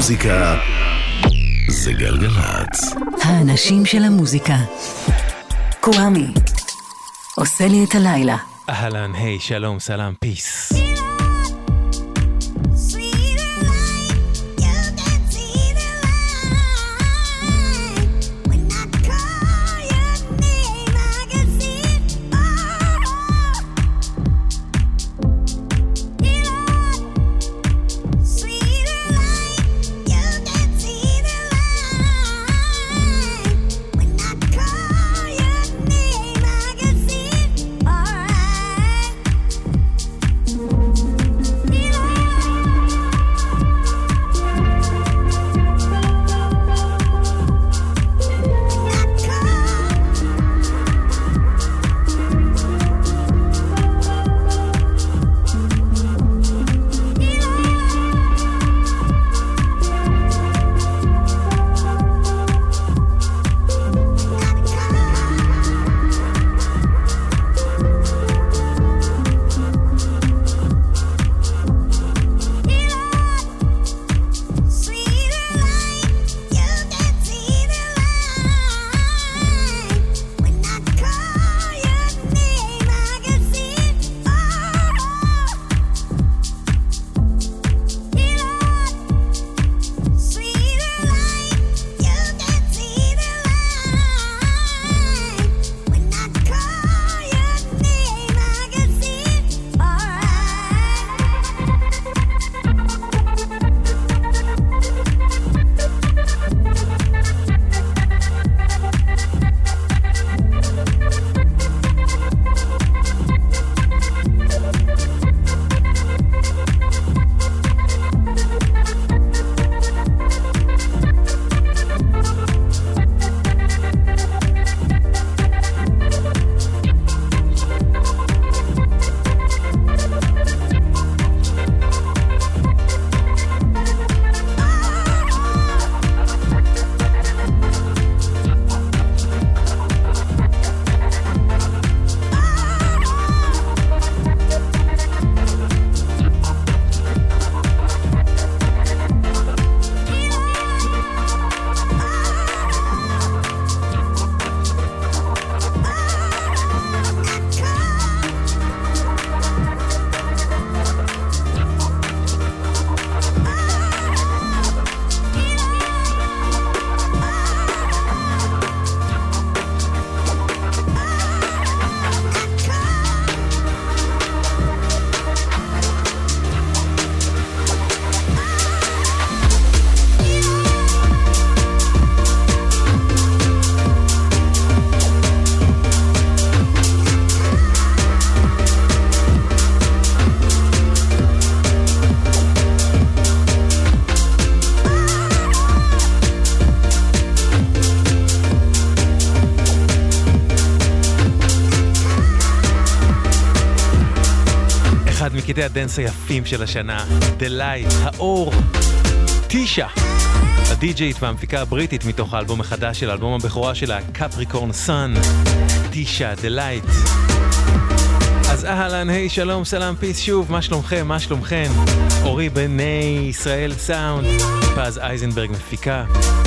המוזיקה זה גלגלצ. האנשים של המוזיקה. קוואמי. עושה לי את הלילה. אהלן, היי, שלום, סלאם, פיס. קטעי ה dance היפים של השנה, The Light, האור, טישה, הדי-ג'יית והמפיקה הבריטית מתוך האלבום החדש של האלבום הבכורה שלה, Capricorn Sun, טישה, The Light. אז אהלן, היי, שלום, סלאם, peace, שוב, מה שלומכם, מה שלומכם? אורי בני ישראל סאונד, פז אייזנברג מפיקה.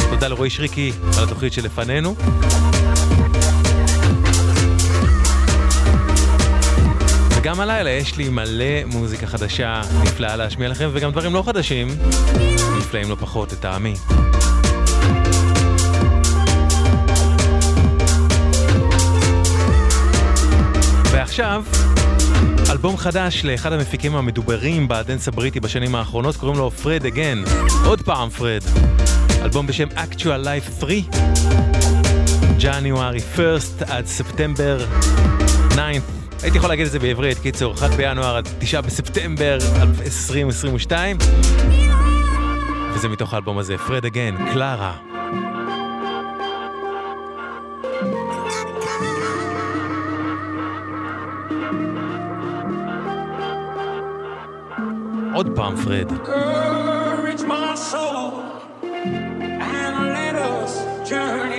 תודה לרועי שריקי על התוכנית שלפנינו. וגם הלילה יש לי מלא מוזיקה חדשה נפלאה להשמיע לכם, וגם דברים לא חדשים, נפלאים לא פחות, לטעמי. ועכשיו, אלבום חדש לאחד המפיקים המדוברים בדנס הבריטי בשנים האחרונות, קוראים לו פרד אגן, עוד פעם פרד. אלבום בשם Actual Life 3, January 1st עד ספטמבר 9th. הייתי יכול להגיד את זה בעברית, קיצור, 1 בינואר עד 9 בספטמבר 2022. וזה מתוך האלבום הזה, פרד אגן, קלרה. עוד פעם פרד. journey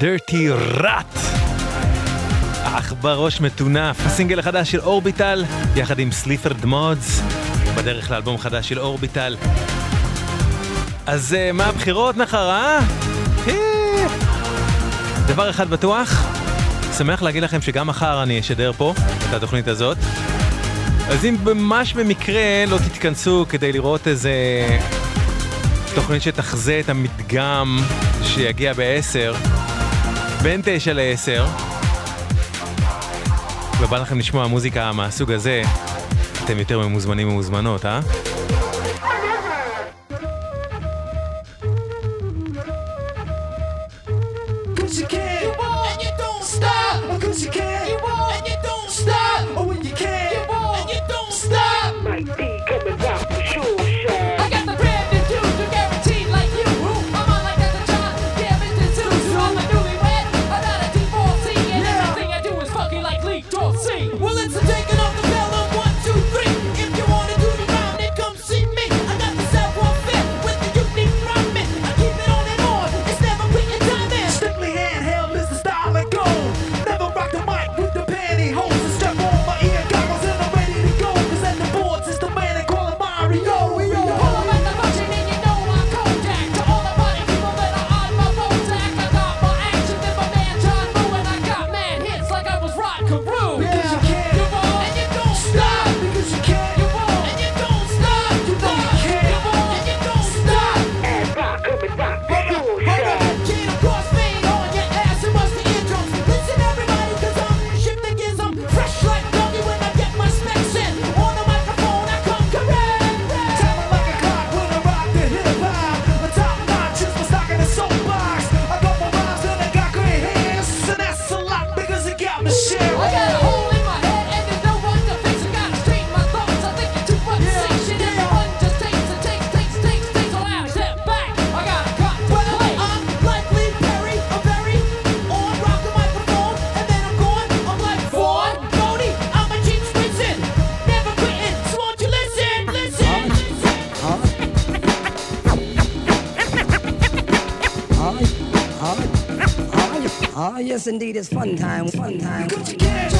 Dirty Rat. אך בראש מטונף, הסינגל החדש של אורביטל, יחד עם סליפרד מודס, בדרך לאלבום חדש של אורביטל. אז אה, מה הבחירות נחר, אה? אה? דבר אחד בטוח, שמח להגיד לכם שגם מחר אני אשדר פה את התוכנית הזאת. אז אם ממש במקרה לא תתכנסו כדי לראות איזה תוכנית שתחזה את המדגם שיגיע בעשר, 10 בין תשע לעשר. ובא לכם לשמוע מוזיקה מהסוג הזה, אתם יותר ממוזמנים ומוזמנות, אה? This indeed, it's fun time. Fun time.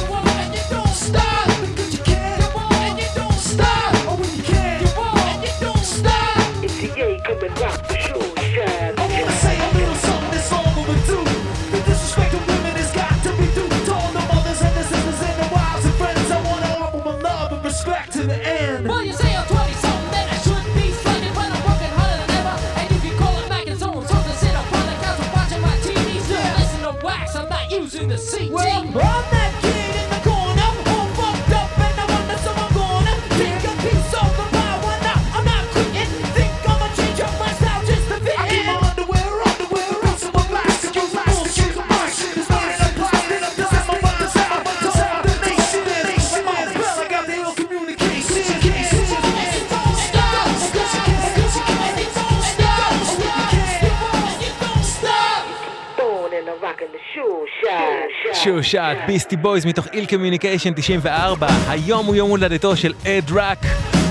שעת Beastie Boys מתוך Ill Communication 94. היום הוא יום הולדתו של Ad-Rock,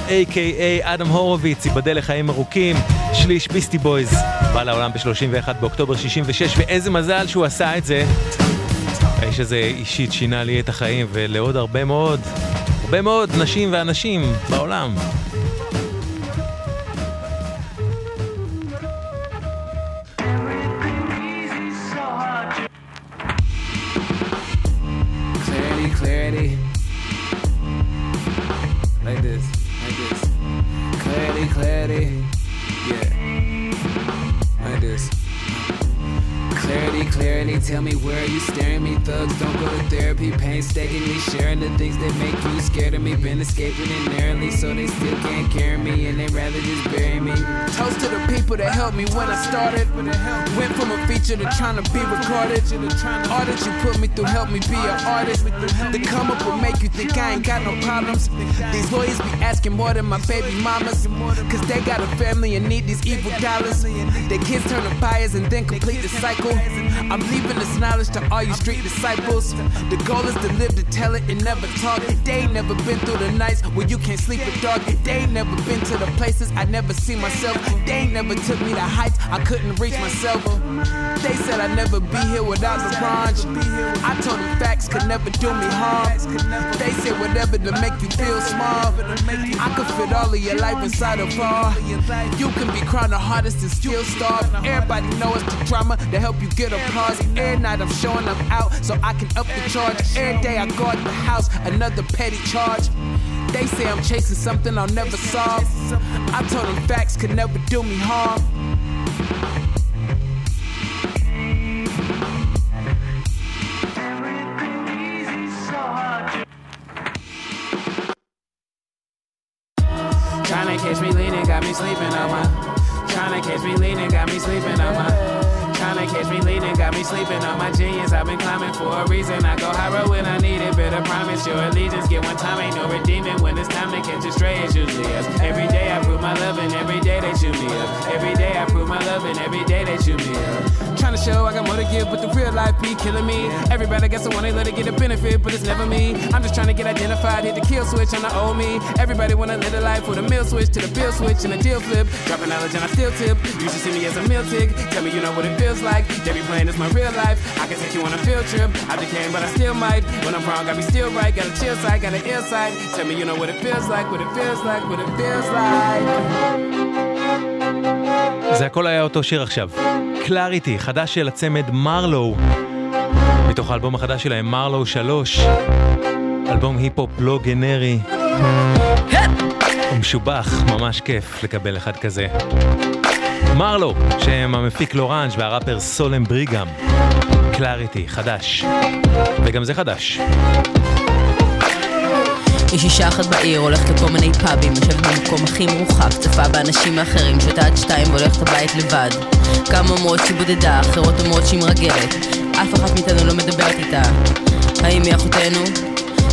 a.k.a אדם הורוביץ, ייבדל לחיים ארוכים. שליש Beastie Boys בא לעולם ב-31 באוקטובר 66, ואיזה מזל שהוא עשה את זה. האיש הזה אישית שינה לי את החיים, ולעוד הרבה מאוד, הרבה מאוד נשים ואנשים בעולם. can't escape it inherently, so they still can't carry me, and they'd rather just bury me. Toast to the people that helped me when I started. Went from a feature to trying to be recorded. All that you put me through helped me be an artist. The come up will make you think I ain't got no problems. These lawyers be asking more than my baby mamas, cause they got a family and need these evil dollars. Their kids turn to buyers and then complete the cycle. I'm leaving this knowledge to all you street disciples. The goal is to live to tell it and never talk. They never been through the nights where you can't sleep at dark. They never been to the places I never see myself. They never took me to heights I couldn't reach myself. They said I'd never be here without the bronze. I told them facts could never do me harm. They said whatever to make you feel small. I could fit all of your life inside a bar. You can be crowned the hardest and still starve. Everybody know it's the drama to help you get applause. Every night I'm showing I'm out so I can up the charge. Every day I guard the house, another petty charge. They say I'm chasing something I'll never solve. I told them facts could never do me harm. My genius. I've been climbing for a reason. I go higher when I need it. Better promise your allegiance. Get one time, ain't no redeeming. When it's time to catch a stray, it's usually us. Every day I prove my love, and every day they chew me up. Every day I prove my love, and every day they chew me up. Trying to show I got more to give, but the real life be killing me. Everybody got someone they let it get a benefit, but it's never me. I'm just trying to get identified, hit the kill switch on the old me. Everybody wanna live the life with a meal switch to the bill switch and a deal flip. Dropping knowledge and I still tip. You should see me as a meal tick. Tell me you know what it feels like. They be playing this my real life. I can take you on a field trip. I just came, but I still might. When I'm wrong, I be still right. Got a chill side, got an ear side. Tell me you know what it feels like, what it feels like, what it feels like. זה הכל היה אותו שיר עכשיו. Clarity, חדש של הצמד Marlowe, מתוך האלבום החדש שלהם, Marlowe 3. אלבום היפ-הופ לא גנרי. הוא משובח, ממש כיף לקבל אחד כזה. Marlowe, שהם המפיק L'Orange והראפר Solemn Brigham. Clarity, חדש. וגם זה חדש. יש אישה אחת בעיר, הולכת לכל מיני פאבים, יושבת במקום הכי מרוחק, צופה באנשים האחרים, שותה עד שתיים והולכת הבית לבד. כמה אומרות שהיא בודדה, אחרות אומרות שהיא מרגלת, אף אחת מאיתנו לא מדברת איתה. האם היא אחותנו?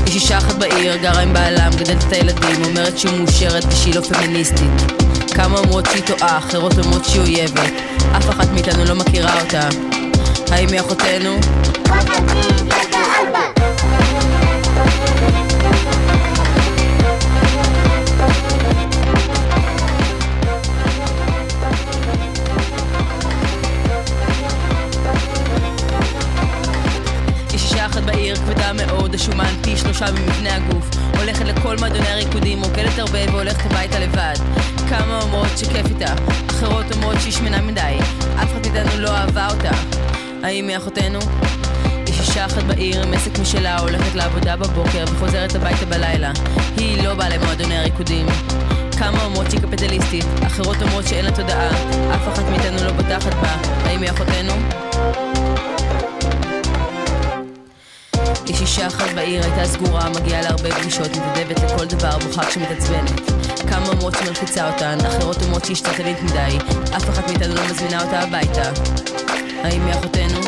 יש אישה אחת בעיר, גרה עם בעלה, מגדלת את הילדים, אומרת שהיא מאושרת ושהיא לא פמיניסטית. כמה אומרות שהיא טועה, אחרות אומרות שהיא אויבת, אף אחת מאיתנו לא מכירה אותה. האם היא אחותנו? יש אישה אחת בעיר כבדה מאוד, השומן פי שלושה ממבנה הגוף. הולכת לכל מועדוני הריקודים, רוקדת הרבה והולכת הביתה לבד. כמה אומרות שכיף איתה, אחרות אומרות שהיא שמנה מדי. אף אחד מאיתנו לא אהבה אותה. האם היא אחותנו? יש אישה אחת בעיר עם עסק משלה, הולכת לעבודה בבוקר וחוזרת הביתה בלילה. היא לא באה למועדוני הריקודים. כמה אומרות שהיא קפיטליסטית, אחרות אומרות שאין לה תודעה. אף אחת מאיתנו לא בוטחת בה. האם היא אחותנו? יש אישה אחת בעיר, הייתה סגורה, מגיעה להרבה פגישות, מתנדבת לכל דבר, בוכה כשמתעצבנת. כמה אומרות שמלחיצה אותן, אחרות אומרות שהיא שתתנית מדי, אף אחת מאיתנו לא מזמינה אותה הביתה. האם היא אחותנו?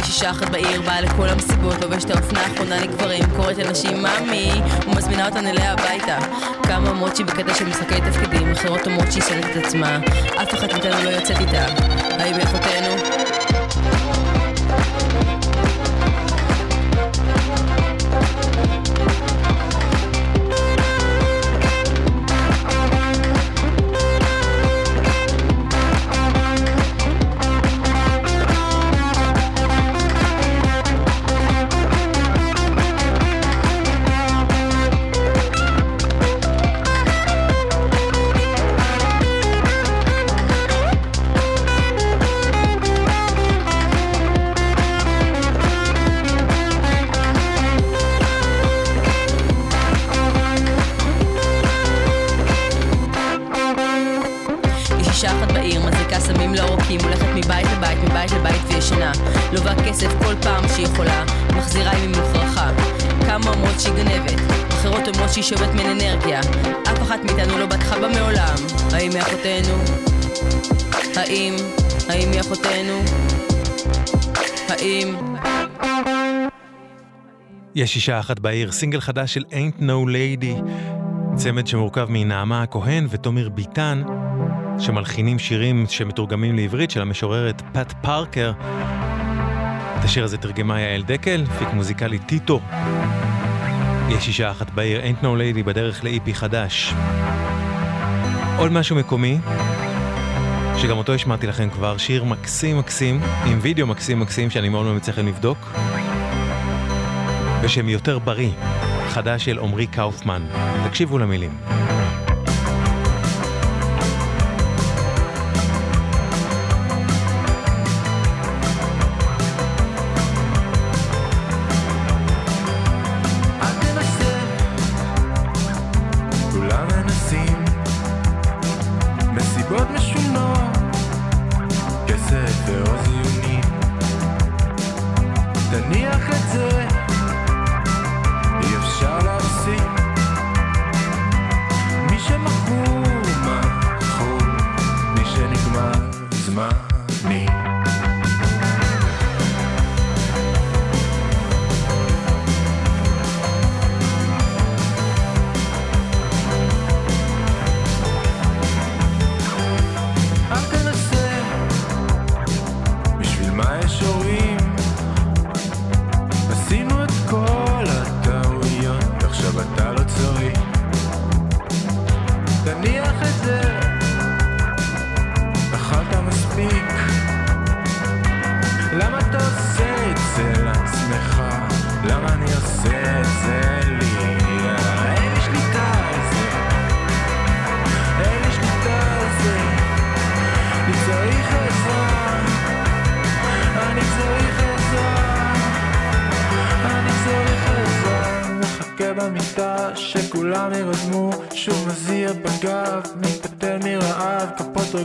יש אישה אחת בעיר, באה לכל המסיבות, לובשת האופנה האחרונה לגברים, קוראת לנשים מאמי, ומזמינה אותן אליה הביתה. כמה אומרות שהיא בקטע של משחקי תפקידים, אחרות אומרות שהיא שונאת את עצמה, אף אחת מאיתנו לא יוצאת איתה. האם היא אחותנו? יש אישה אחת בעיר, סינגל חדש של Ain't No Lady, צמד שמורכב מנעמה הכהן ותומר ביטן, שמלחינים שירים שמתורגמים לעברית של המשוררת פאט פארקר. את השיר הזה תרגמה יעל דקל, פיק מוזיקלי טיטו. יש אישה אחת בעיר, Ain't No Lady, בדרך לאיפי חדש. עוד משהו מקומי, שגם אותו השמעתי לכם כבר, שיר מקסים מקסים, עם וידאו מקסים מקסים שאני מאוד ממליץ לכם לבדוק, בשם יותר בריא, חדש של עמרי קאופמן. תקשיבו למילים.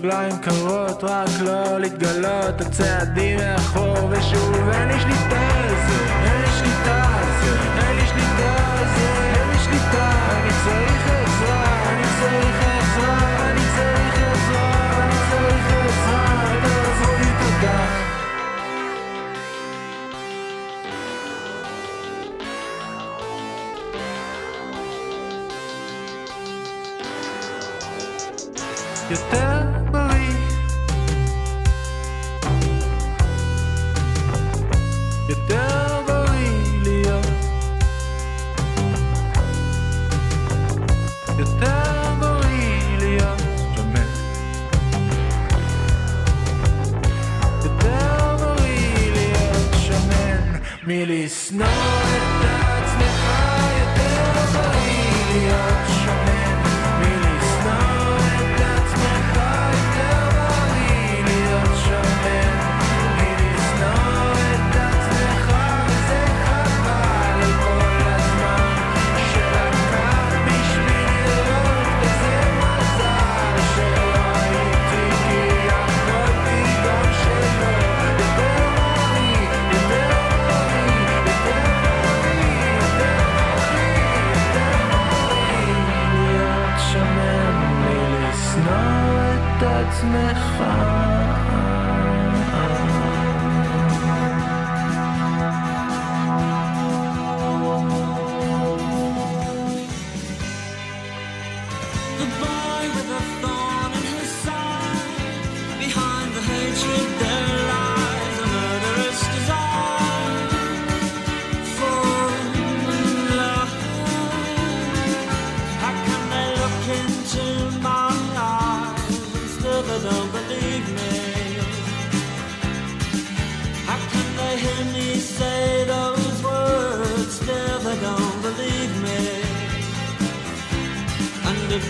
רגליים קרות, רק לא להתגלות, הצעדים מאחור, ושוב אין לי שליטה על זה, אין לי שליטה על זה, אין לי שליטה על זה, אין לי שליטה, אני צריך... merely snow.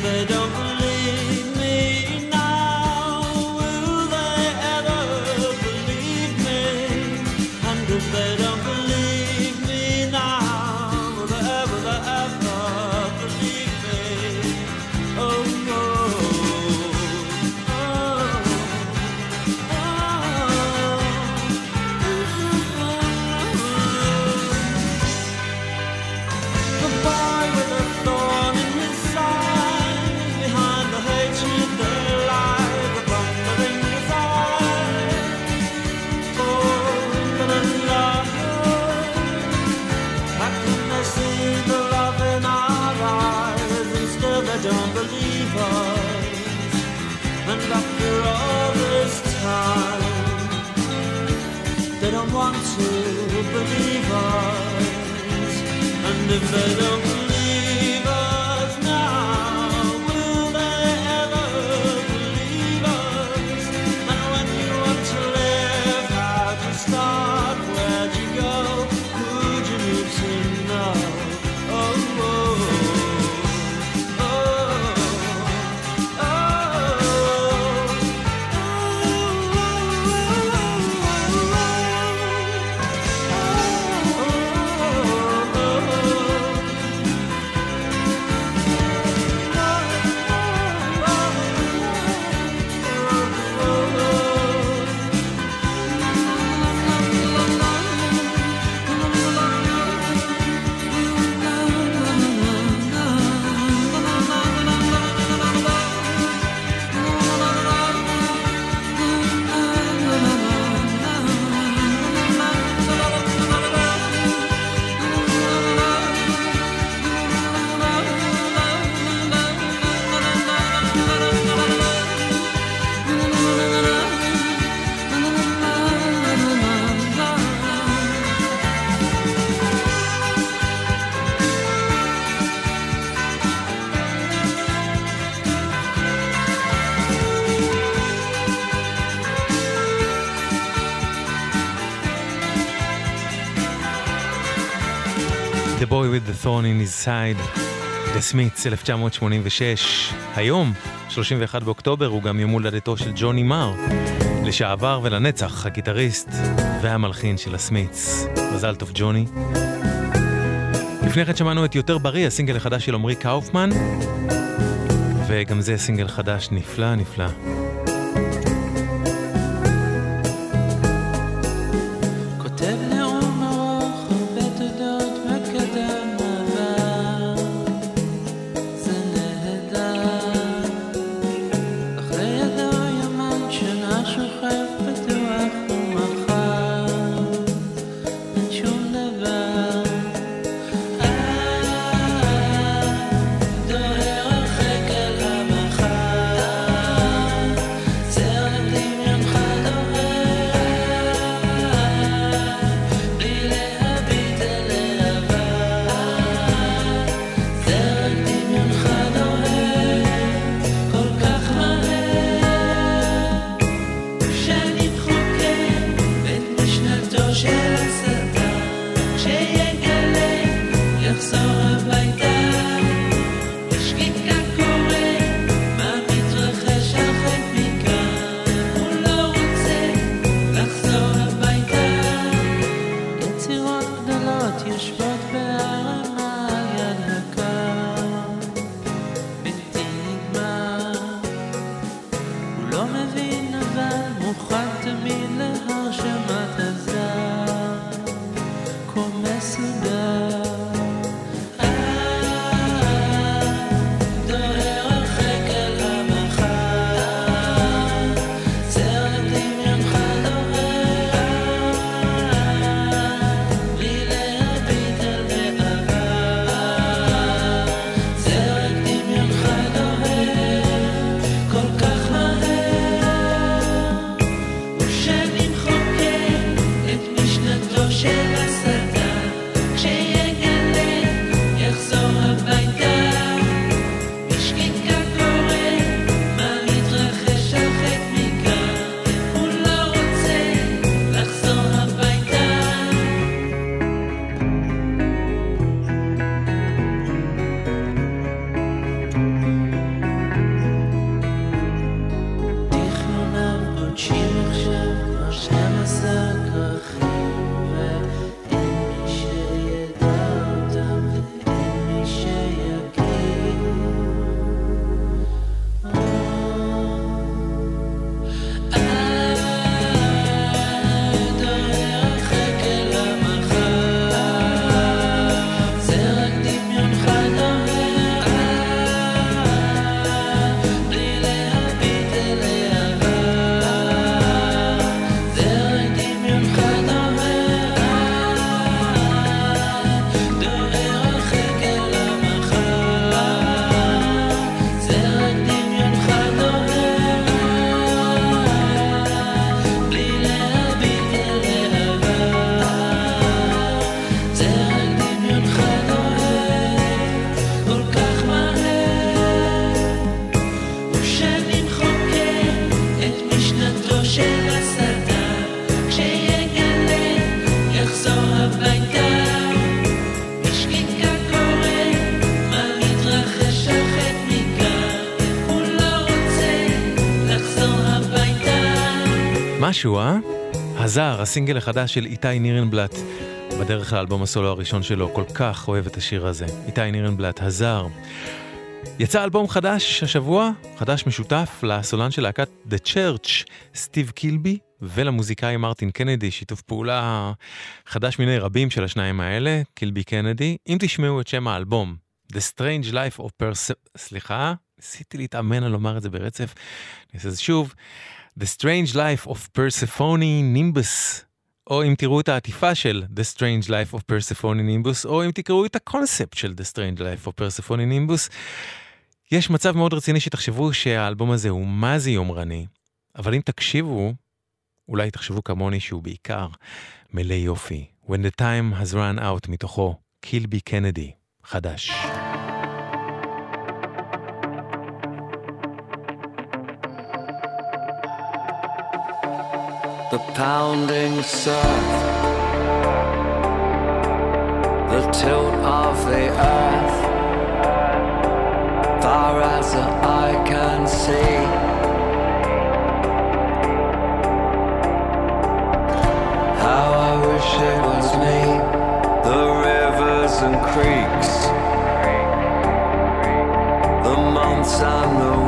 but don't Thorn in his side, The Smiths, 1986. היום, 31 באוקטובר, הוא גם יום הולדתו של ג'וני מר, לשעבר ולנצח, הגיטריסט והמלחין של הסמיץ. מזל טוב, ג'וני. לפני כן שמענו את יותר בריא, הסינגל החדש של עמרי קאופמן, וגם זה סינגל חדש נפלא נפלא. אה? הזר, הסינגל החדש של איתי נירנבלט, בדרך לאלבום הסולו הראשון שלו, כל כך אוהב את השיר הזה. איתי נירנבלט, הזר. יצא אלבום חדש השבוע, חדש משותף לסולן של להקת The Church, סטיב קילבי, ולמוזיקאי מרטין קנדי, שיתוף פעולה חדש מיני רבים של השניים האלה, קילבי קנדי. אם תשמעו את שם האלבום, The Strange Life of Perse... סליחה, ניסיתי להתאמן על לומר את זה ברצף, אני אעשה את זה שוב. The Strange Life of Persephone Nimbus, או אם תראו את העטיפה של The Strange Life of Persephone Nimbus, או אם תקראו את הקונספט של The Strange Life of Persephone Nimbus, יש מצב מאוד רציני שתחשבו שהאלבום הזה הוא מה זה יומרני, אבל אם תקשיבו, אולי תחשבו כמוני שהוא בעיקר מלא יופי. When the time has run out מתוכו, קילבי קנדי, חדש. the pounding surf, the tilt of the earth, far as the eye can see. How I wish it was me, the rivers and creeks, the months and the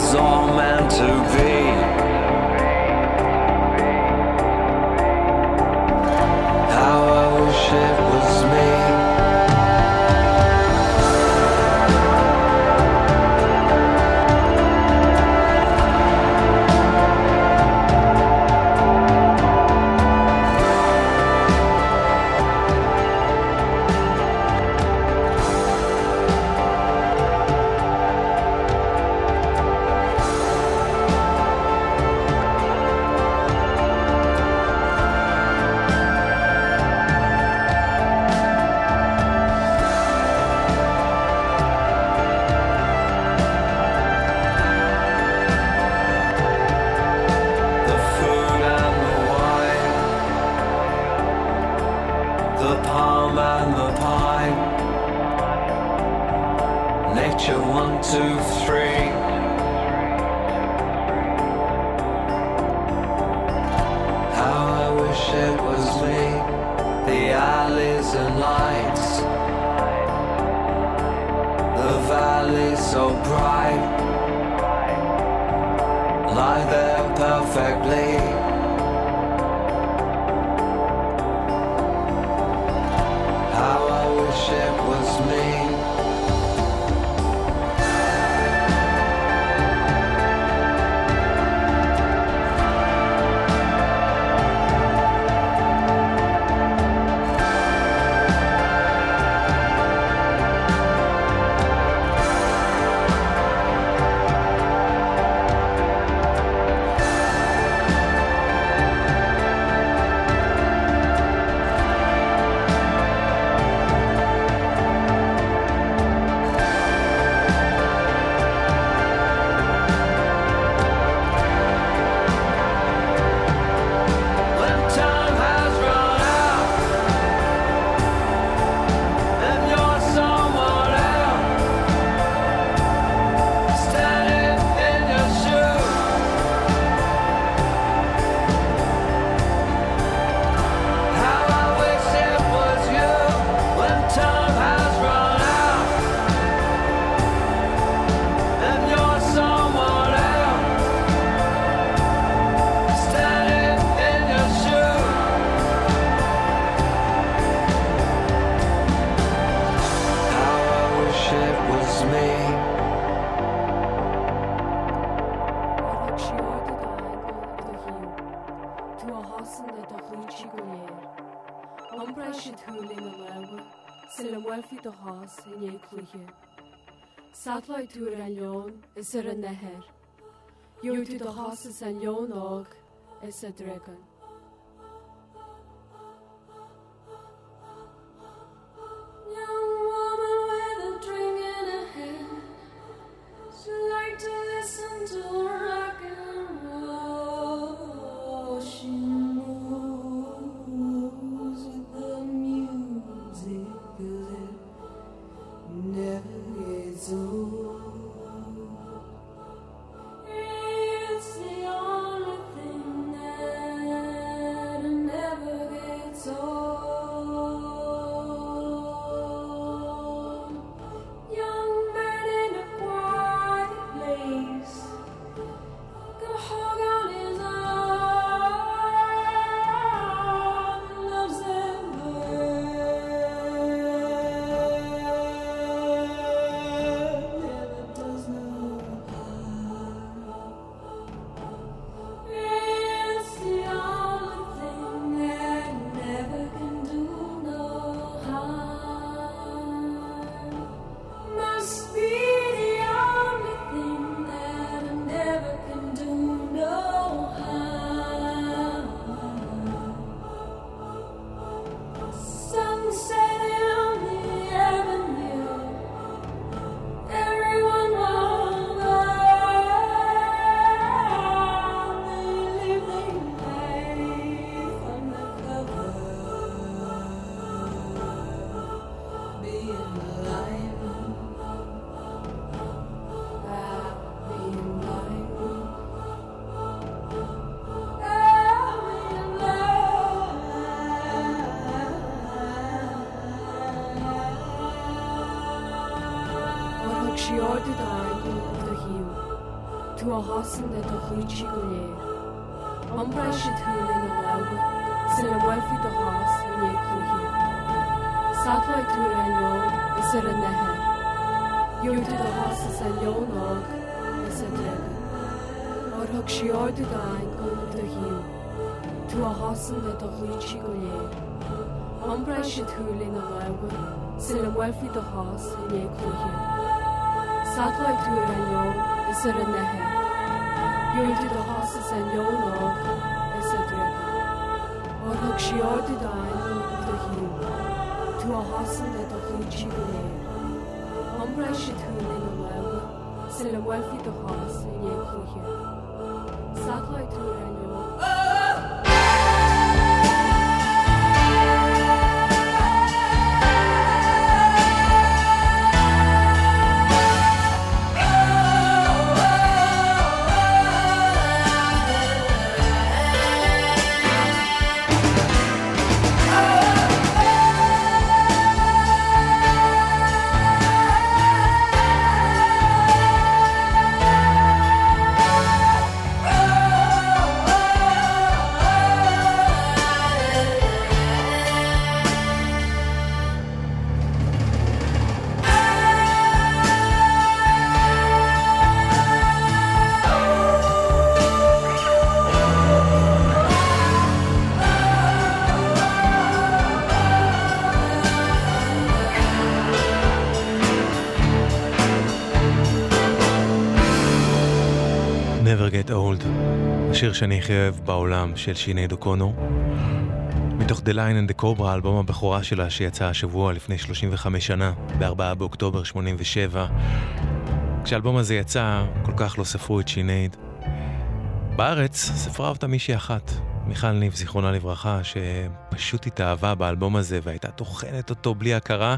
was all meant to be. The lights. The valleys so bright lie there perfectly. How I wish it was me. Tá sin túling a leha sin le bhfuilfi do háás in é cluiche. Saatlaid túr an leon is ar an nehéir. Joú tú do háas an leon ág is a dregan. wyćmienie. On praši tūne no lauga, sena waifu the haas and ye kuhi. Satlai tūre no, is a neher. Yo to the haas is a yo nog, is a dead. Or hok shior to the angle to him. To a haas and the wyćmienie. On praši tūne no lauga, sena waifu the haas and no, is a. To the horses and your Gud i dahası sen yolnog esedrega. Ornog şiodi da enu dahi. Tu ahasın da dahi çigile. the şitun enu the Sile wefi dahası yeklihe. Satlay tu השיר שאני הכי אוהב בעולם של שינייד אוקונו. מתוך The Line and the Cobra, האלבום הבכורה שלה שיצא השבוע לפני 35 שנה, ב-4 באוקטובר 87. כשהאלבום הזה יצא, כל כך לא ספרו את שינייד. בארץ ספרה אותה מישהי אחת, מיכל ניב, זיכרונה לברכה, שפשוט התאהבה באלבום הזה והייתה טוחנת אותו בלי הכרה.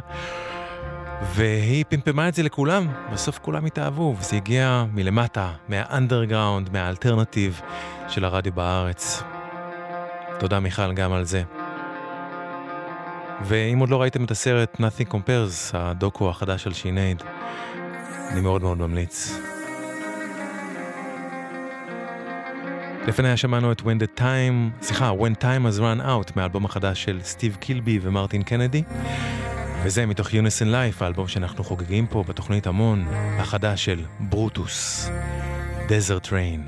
והיא פמפמה את זה לכולם, בסוף כולם התאהבו, וזה הגיע מלמטה, מהאנדרגראונד, מהאלטרנטיב של הרדיו בארץ. תודה מיכל גם על זה. ואם עוד לא ראיתם את הסרט Nothing Compares, הדוקו החדש על שינייד, אני מאוד מאוד ממליץ. לפניה שמענו את When the Time, סליחה, When Time has Run Out, מהאלבום החדש של סטיב קילבי ומרטין קנדי. וזה מתוך יוניסן לייף, האלבום שאנחנו חוגגים פה בתוכנית המון, החדש של ברוטוס, דזרט ריין.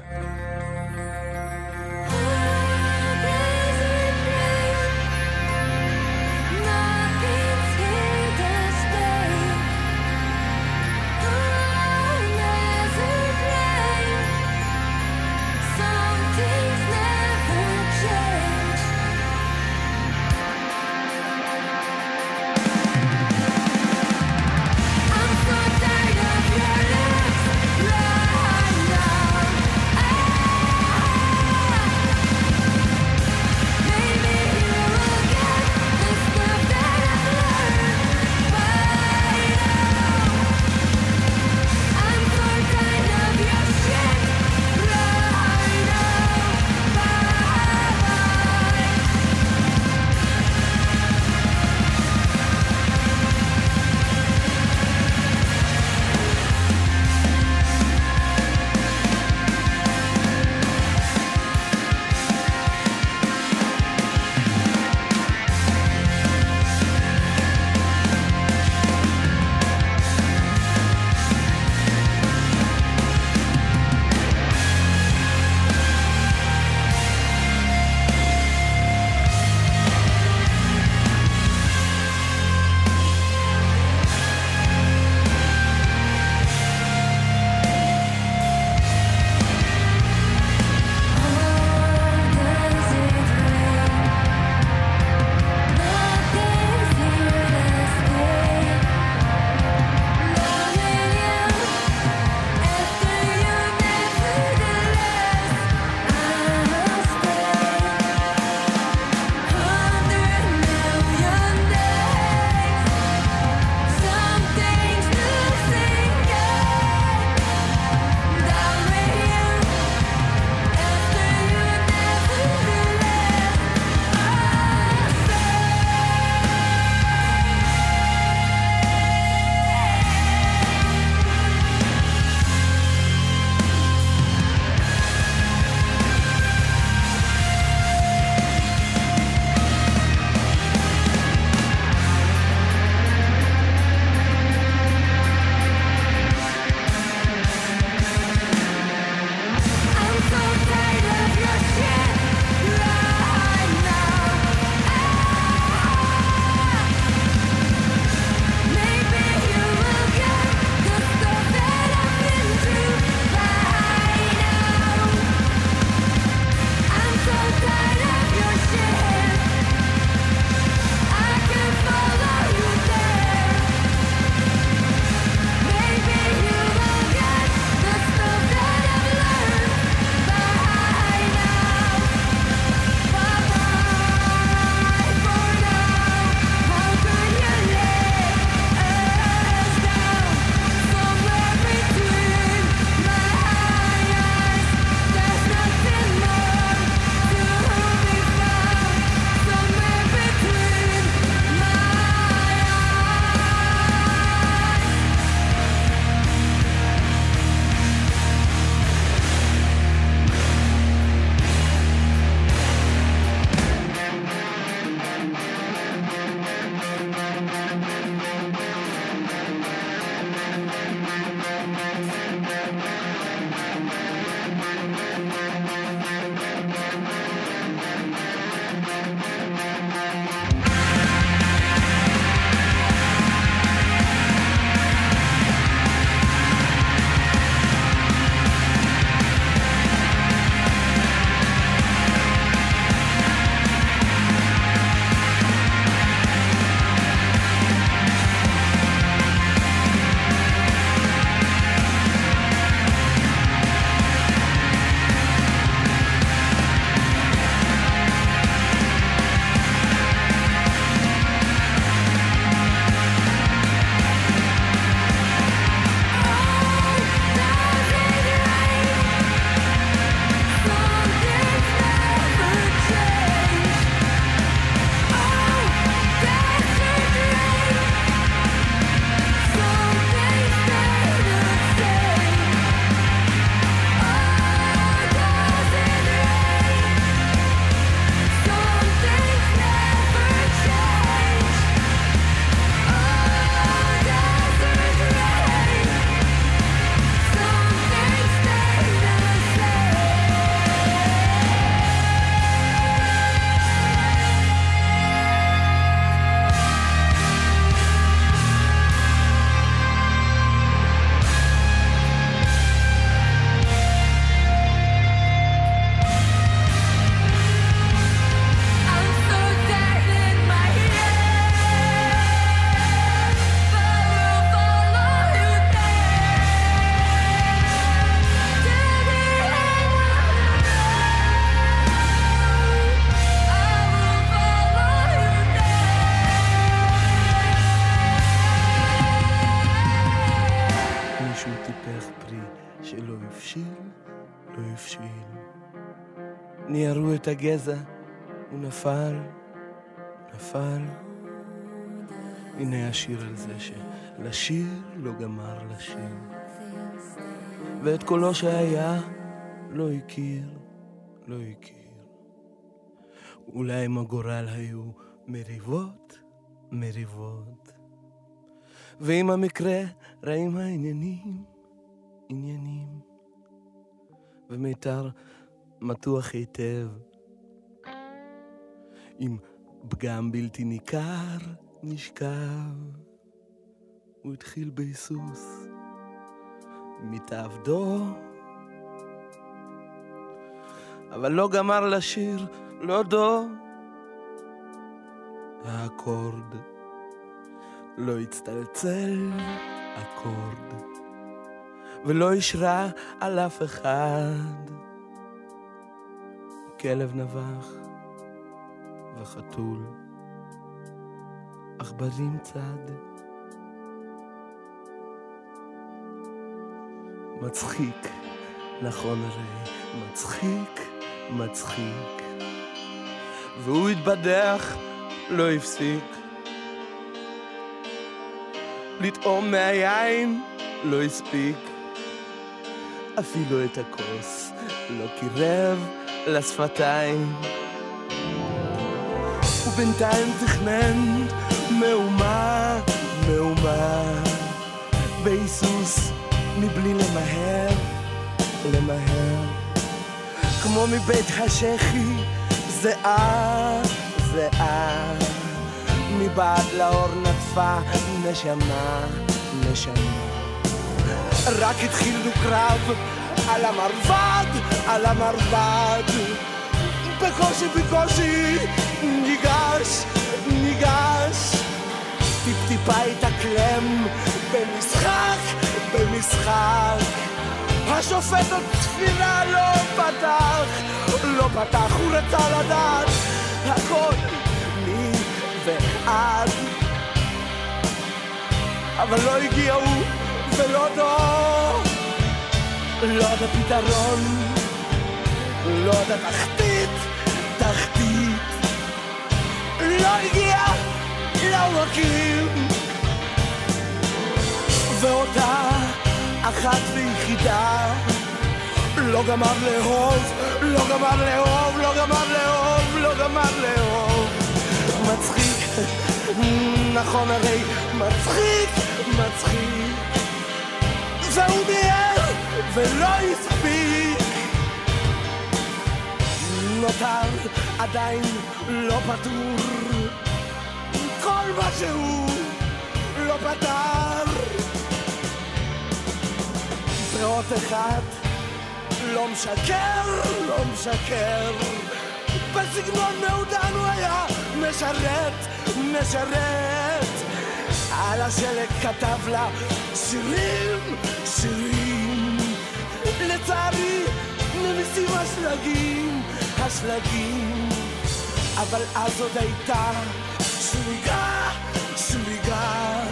קרעו את הגזע, הוא נפל, נפל. הנה השיר על זה שלשיר לא גמר לשיר. ואת קולו שהיה לא הכיר, לא הכיר. אולי עם הגורל היו מריבות, מריבות. ועם המקרה רעים העניינים, עניינים. ומיתר מתוח היטב, עם פגם בלתי ניכר נשכב. הוא התחיל בהיסוס, מתעבדו, אבל לא גמר לשיר, לא דו. האקורד לא הצטלצל, אקורד, ולא אישרה על אף אחד. כלב נבח וחתול, עכברים צד. מצחיק, נכון הרי, מצחיק, מצחיק. והוא התבדח, לא הפסיק. לטעום מהיין, לא הספיק. אפילו את הכוס לא קירב לשפתיים. ובינתיים תכנן מהומה, מהומה, בהיסוס מבלי למהר, למהר. כמו מבית השחי, זיעה, זיעה. מבעד לאור נטפה נשמה, נשמה. רק התחילו קרב על המרבד, על המרבד. בקושי, בקושי, ניגש, ניגש. טיפ-טיפה התאקלם במשחק, במשחק. השופט עוד תפילה לא פתח, לא פתח, הוא רצה לדעת הכל מי ועד. אבל לא הגיע הוא ולא דור, לא עד הפתרון, לא עד התחתית, תחתית. לא הגיע לעורקים, ואותה אחת ויחידה לא גמר לאהוב, לא גמר לאהוב, לא גמר לאהוב, לא גמר לאהוב. מצחיק, נכון הרי, מצחיק, מצחיק. והוא מיהר ולא הספיק. נותר עדיין לא פתור, כל מה שהוא לא פתר. ועוד אחד לא משקר, לא משקר. בסגנון מעודן הוא היה משרת, משרת. על השלג כתב לה שירים, שירים. לצערי נמיסים השלגים, השלגים. אבל אז עוד הייתה שליגה, שליגה.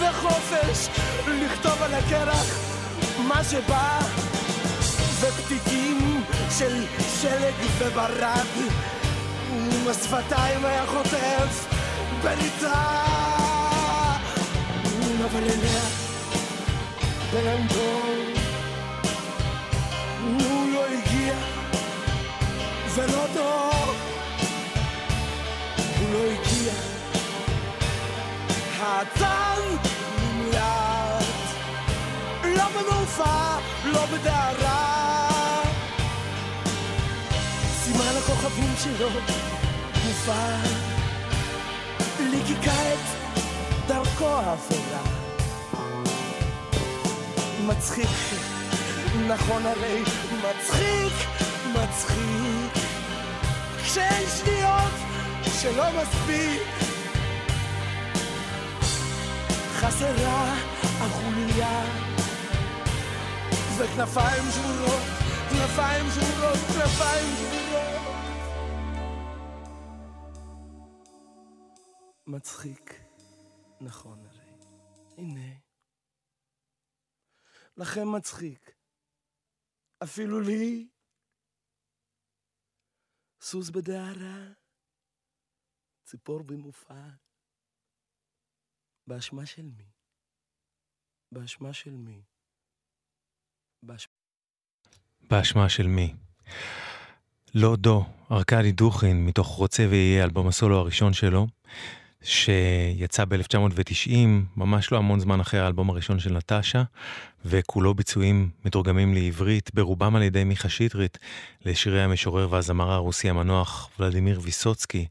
וחופש לכתוב על הקרח מה שבא. ופתיתים של שלג וברד. עם השפתיים היה חוטף בריצה. אבל אליה ברנדור ולא דור. הוא לא הגיע. האצן נמלט. לא במעופה, לא בדהרה. סימן הכוכבים שלו מופע. ליקיקה את דרכו האפלה. מצחיק, נכון הרי, מצחיק, מצחיק. כשאין שניות שלא מספיק. חסרה החוליה וכנפיים שבורות, כנפיים שבורות, כנפיים שבורות. מצחיק. נכון הרי. הנה. לכם מצחיק. אפילו לי. סוס בדהרה, ציפור במופע. באשמה של מי? באשמה של מי? באשמה... של מי? לא דו, ארכדי דוכין, מתוך רוצה ויהיה, אלבום הסולו הראשון שלו, שיצא ב-1990, ממש לא המון זמן אחרי האלבום הראשון של נטשה, וכולו ביצועים מתורגמים לעברית, ברובם על ידי מיכה שטרית, לשירי המשורר והזמר הרוסי המנוח ולדימיר ויסוצקי.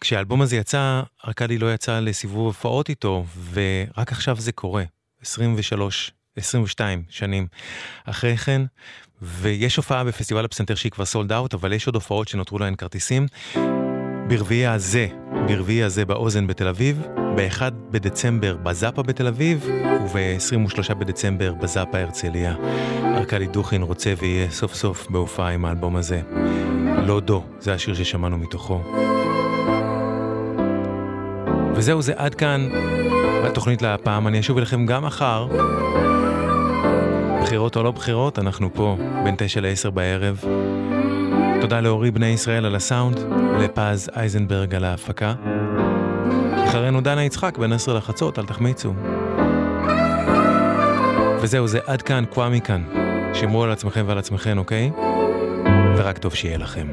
כשהאלבום הזה יצא, ארכדי לא יצא לסיבוב הופעות איתו, ורק עכשיו זה קורה, 23 22 שנים אחרי כן, ויש הופעה בפסטיבל הפסנתר שהיא כבר סולד אאוט, אבל יש עוד הופעות שנותרו להן כרטיסים. ברביעי הזה, ברביעי הזה באוזן בתל אביב, ב-1 בדצמבר בזאפה בתל אביב, וב-23 בדצמבר בזאפה הרצליה. ארכדי דוכין רוצה ויהיה סוף סוף בהופעה עם האלבום הזה. לא דו, זה השיר ששמענו מתוכו. וזהו, זה עד כאן התוכנית להפעם. אני אשוב אליכם גם מחר. בחירות או לא בחירות, אנחנו פה בין 9 ל-10 בערב. תודה לאורי בני ישראל על הסאונד, לפז אייזנברג על ההפקה. אחרינו דנה יצחק בין 10 לחצות, אל תחמיצו. וזהו, זה עד כאן, קווה מכאן. שמרו על עצמכם ועל עצמכם, אוקיי? ורק טוב שיהיה לכם.